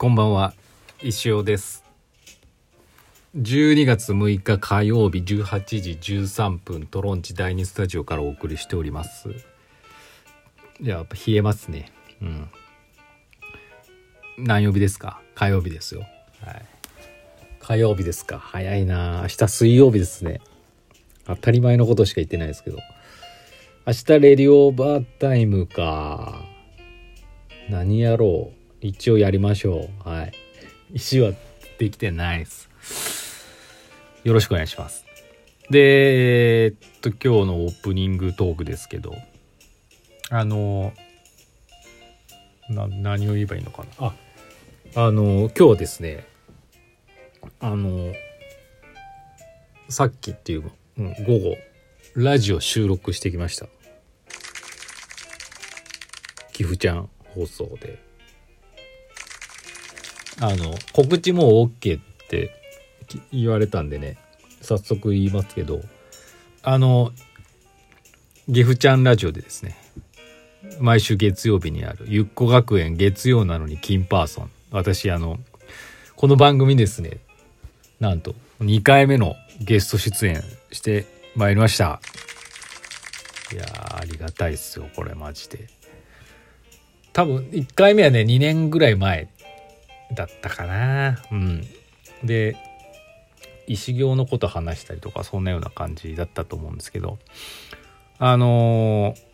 こんばんは。石尾です。12月6日火曜日18時13分トロンチ第2スタジオからお送りしております。いややっぱ冷えますね。うん。何曜日ですか？火曜日ですよ。はい。火曜日ですか？早いな。明日水曜日ですね。当たり前のことしか言ってないですけど。明日レディオーバータイムか。何やろう。一応やりましょう。はい。石はできてないです。よろしくお願いします。でえーっと今日のオープニングトークですけど。あのな何を言えばいいのかな？ああの今日ですねあのさっきっていう、うん、午後ラジオ収録してきました。岐阜ちゃん放送で。あの告知もう OK って言われたんでね早速言いますけどあの岐阜ちゃんラジオでですね毎週月曜日にあるゆっこ学園月曜なのに金パーソン私あのこの番組ですねなんと2回目のゲスト出演してまいりました。いやありがたいっすよこれマジで。多分1回目はね2年ぐらい前だったかな。うん。で石行のこと話したりとかそんなような感じだったと思うんですけど。あのー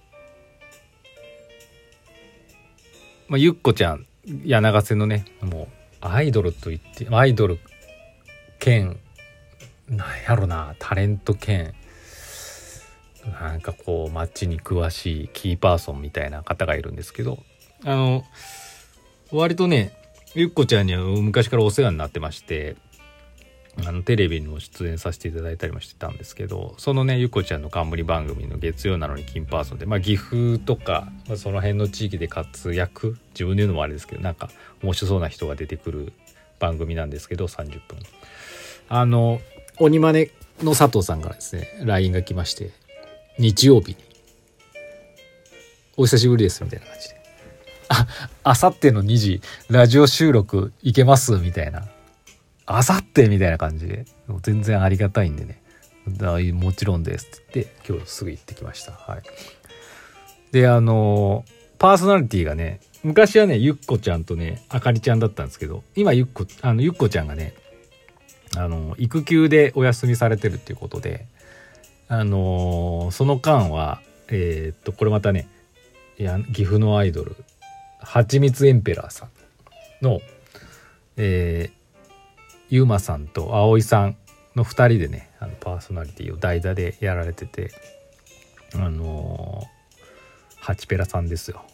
まあ、ゆっこちゃん柳瀬のねもうアイドルと言ってアイドル兼なんやろなタレント兼なんかこう街に詳しいキーパーソンみたいな方がいるんですけど。あの割とねゆっこちゃんには昔からお世話になってましてあのテレビにも出演させていただいたりもしてたんですけどそのねゆっこちゃんの冠番組の月曜なのに金パーソンで、まあ、岐阜とか、まあ、その辺の地域で活躍自分で言うのもあれですけどなんか面白そうな人が出てくる番組なんですけど30分。あの鬼マネの佐藤さんからですね LINE が来まして日曜日に「お久しぶりです」みたいな感じで「ああさっての2時ラジオ収録行けます」みたいなあさってみたいな感じで、もう全然ありがたいんでね。だもちろんですって言って、今日すぐ行ってきました。はい。で、あのパーソナリティがね、昔はね、ゆっこちゃんとね、あかりちゃんだったんですけど、今ゆっこ、あの、ゆっこちゃんがね、あの、育休でお休みされてるっていうことで、あのその間は、えーっと、これまたね、いや、岐阜のアイドル、はちみつエンペラーさんの、えー、ゆうまさんと葵さんの2人でねあのパーソナリティを代打でやられててあのー、ハチペラさんですよ。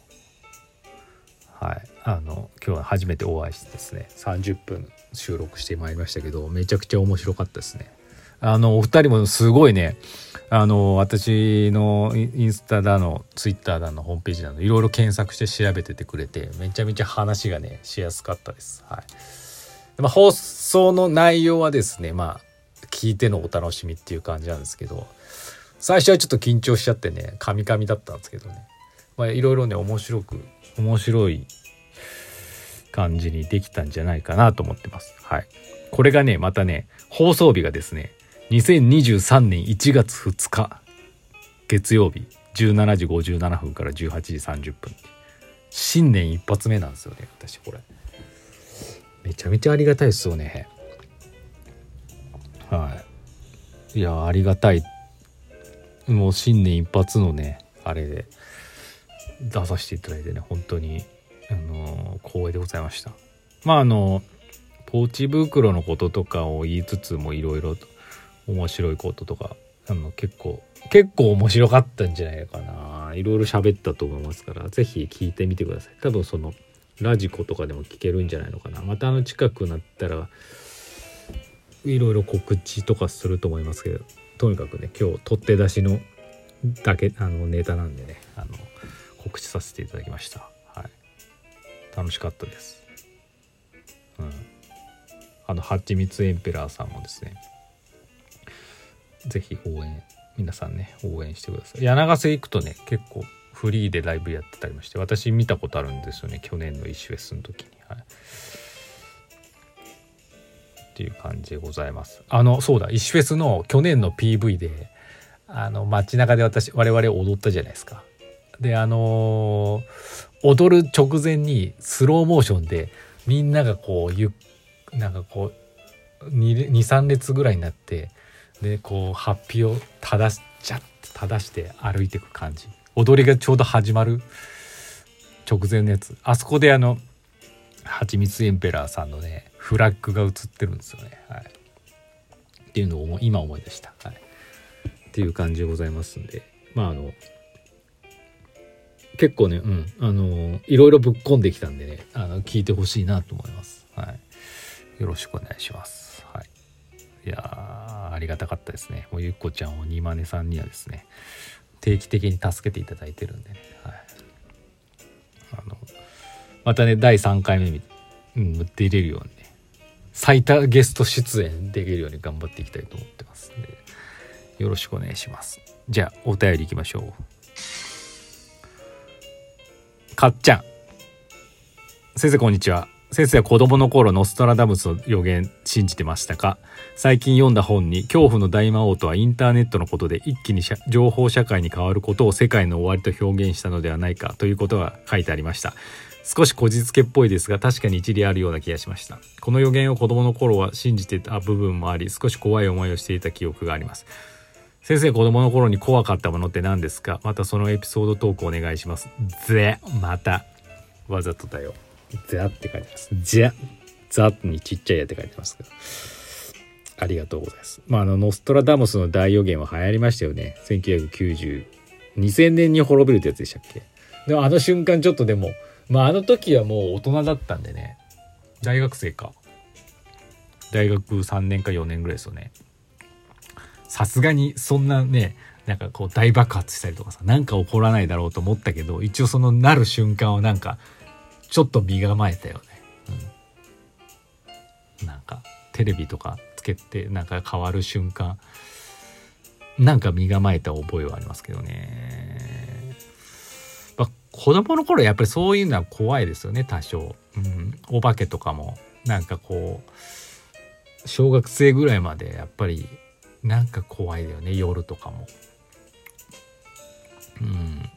はい。あの今日は初めてお会いしてですね30分収録してまいりましたけどめちゃくちゃ面白かったですね。あのお二人もすごいねあの私のインスタだのツイッターだのホームページだのいろいろ検索して調べててくれてめちゃめちゃ話がねしやすかったです。はい。ま、放送の内容はですねまあ聞いてのお楽しみっていう感じなんですけど最初はちょっと緊張しちゃってねカミカミだったんですけどね。まあいろいろね面白く面白い感じにできたんじゃないかなと思ってます。はい。これがねまたね放送日がですね2023年1月2日月曜日17時57分から18時30分新年一発目なんですよね私これ。めちゃめちゃありがたいですよね。はい。いやありがたい。もう新年一発のねあれで出させていただいてね本当にあの光栄でございました。まああのポーチ袋のこととかを言いつつもいろいろと面白いこととかあの結構結構面白かったんじゃないかな。いろいろ喋ったと思いますから是非聞いてみてください。多分そのラジコとかでも聞けるんじゃないのかな。またあの近くなったらいろいろ告知とかすると思いますけどとにかくね今日取って出しのだけあのネタなんでねあの告知させていただきました。はい。楽しかったです。うん。あのはちみつエンペラーさんもですね是非応援皆さんね応援してください。柳瀬行くとね結構フリーでライブやってたりもして私見たことあるんですよね去年のイシフェスの時に、はい、っていう感じでございます。あのそうだ石フェスの去年の PV であの街中で私我々踊ったじゃないですか。であのー踊る直前にスローモーションでみんながこうゆなんかこう23列ぐらいになってでこうハッピーを正しちゃ正して歩いていく感じ踊りがちょうど始まる直前のやつあそこであのはちみつエンペラーさんのねフラッグが映ってるんですよね。はい、っていうのを今思い出した。はい、っていう感じでございますんでまああの結構ねうんあのいろいろぶっ込んできたんでねあの聞いてほしいなと思います。はい、よろしくお願いします。い、いやありがたかったですね。もうゆっこちゃんをにまねさんにはですね定期的に助けていただいてるんでね。はい、あのまたね第3回目に、うん、出れるようにね最多ゲスト出演できるように頑張っていきたいと思ってますんでよろしくお願いします。じゃあお便りいきましょう。かっちゃん。先生こんにちは。先生は子供の頃ノストラダムスの予言信じてましたか？最近読んだ本に恐怖の大魔王とはインターネットのことで一気に情報社会に変わることを世界の終わりと表現したのではないかということが書いてありました。少しこじつけっぽいですが確かに一理あるような気がしましたこの予言を子供の頃は信じてた部分もあり少し怖い思いをしていた記憶があります。先生子供の頃に怖かったものって何ですか？またそのエピソードトークお願いします。ぜまた。わざとだよ。ザって書いてます。じゃザにちっちゃいやって書いてますけど。ありがとうございます。まあ、あの、ノストラダムスの大予言は流行りましたよね。1990、2000年に滅びるってやつでしたっけ？でもあの瞬間ちょっとでも、まああの時はもう大人だったんでね。大学生か。大学3年か4年ぐらいですよね。さすがにそんなねなんかこう大爆発したりとかさなんか起こらないだろうと思ったけど一応そのなる瞬間をなんかちょっと身構えたよね、うん、なんかテレビとかつけてなんか変わる瞬間。なんか身構えた覚えはありますけどね。ま子供の頃やっぱりそういうのは怖いですよね多少、うん、お化けとかも。なんかこう小学生ぐらいまでやっぱりなんか怖いよね夜とかも。うん。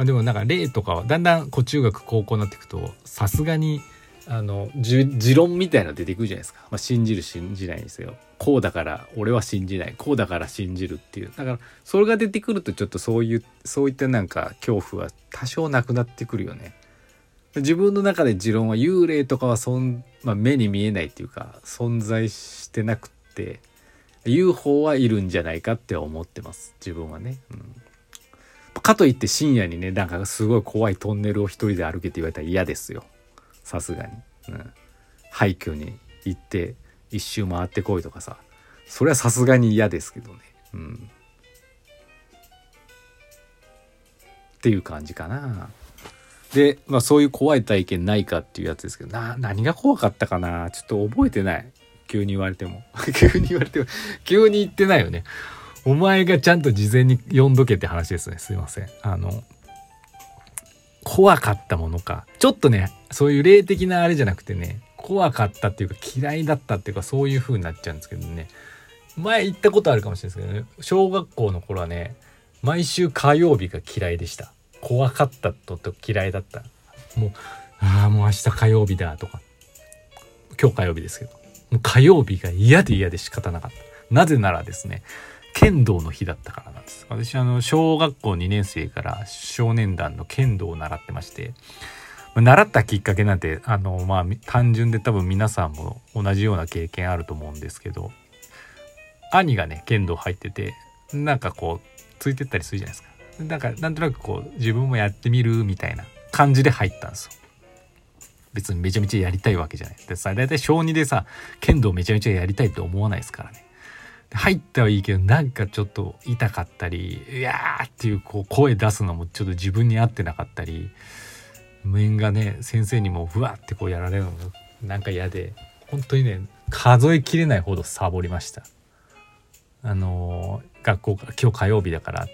まあでもなんか霊とかはだんだんこう中学高校になっていくとさすがにあの持論みたいなの出てくるじゃないですか、まあ、信じる信じないにせよ。こうだから俺は信じない。こうだから信じるっていう。だからそれが出てくるとちょっとそういうそういったなんか恐怖は多少なくなってくるよね。自分の中で持論は幽霊とかはそん、まあ、目に見えないっていうか存在してなくって UFO はいるんじゃないかって思ってます。自分はね、うん、かといって深夜にねなんかすごい怖いトンネルを一人で歩けって言われたら嫌ですよ。さすがに、うん、廃墟に行って一周回ってこいとかさ。それはさすがに嫌ですけどね。うん。っていう感じかな。で、まあ、そういう怖い体験ないかっていうやつですけどな何が怖かったかな。ちょっと覚えてない。急に言われても。急に言われても。急に言ってないよね。お前がちゃんと事前に読んどけって話ですね。すいません。あの怖かったものか。ちょっとねそういう霊的なあれじゃなくてね怖かったっていうか嫌いだったっていうかそういう風になっちゃうんですけどね。前行ったことあるかもしれないですけどね。小学校の頃はね毎週火曜日が嫌いでした。怖かったとと嫌いだった。もうああもう明日火曜日だとか。今日火曜日ですけど。もう火曜日が嫌で嫌で仕方なかった。なぜならですね剣道の日だったからな。んです私あの小学校2年生から少年団の剣道を習ってまして習ったきっかけなんてあのまあ単純で多分皆さんも同じような経験あると思うんですけど兄がね剣道入っててなんかこうついてったりするじゃないですか。なんかなんとなくこう自分もやってみるみたいな感じで入ったんですよ。別にめちゃめちゃやりたいわけじゃない。でさ大体小2でさ剣道めちゃめちゃやりたいって思わないですからね。入ったはいいけどなんかちょっと痛かったり「いやー」っていうこう声出すのもちょっと自分に合ってなかったり面がね先生にもふわってこうやられるのがなんか嫌で本当にね数えきれないほどサボりました。あのー、学校から今日火曜日だから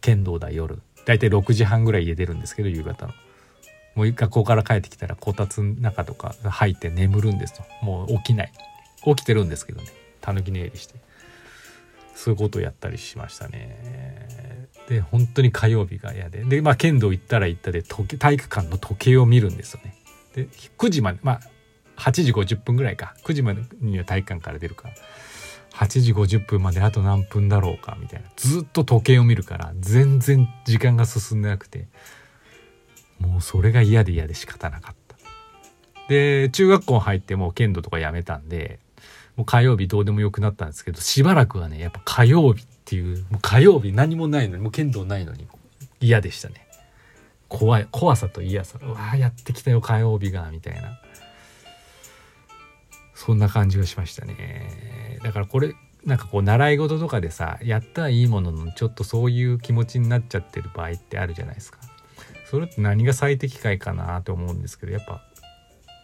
剣道だ夜。大体6時半ぐらい家出るんですけど夕方の。もう学校から帰ってきたらこたつの中とか入って眠るんですと。もう起きない。起きてるんですけどね。たぬき寝入りして。そういうことをやったりしましたね。で本当に火曜日が嫌で。でまあ剣道行ったら行ったで時体育館の時計を見るんですよね。で9時までまあ8時50分ぐらいか。9時までには体育館から出るから。8時50分まであと何分だろうかみたいな。ずっと時計を見るから全然時間が進んでなくて。もうそれが嫌で嫌で仕方なかった。で中学校入ってもう剣道とかやめたんでもう火曜日どうでもよくなったんですけどしばらくはねやっぱ火曜日っていうもう火曜日何もないのにもう剣道ないのに嫌でしたね。怖い怖さと嫌さ。うわやってきたよ火曜日がみたいな。そんな感じがしましたね。だからこれなんかこう習い事とかでさやったらいいもののちょっとそういう気持ちになっちゃってる場合ってあるじゃないですか。それって何が最適解かなと思うんですけどやっぱ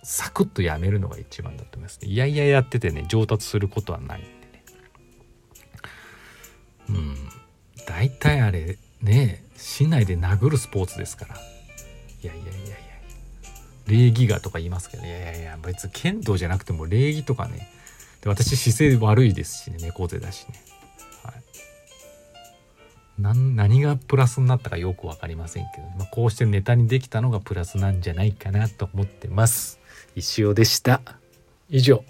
サクッとやめるのが一番だと思いますね。いやいややっててね上達することはないんでね。うん。大体あれね市内で殴るスポーツですから。いやいやいやいや。礼儀がとか言いますけどいやいやいや別に剣道じゃなくても礼儀とかね。で私姿勢悪いですしね猫背だしね、はい、な何がプラスになったかよく分かりませんけど、まあ、こうしてネタにできたのがプラスなんじゃないかなと思ってます。石尾でした。以上。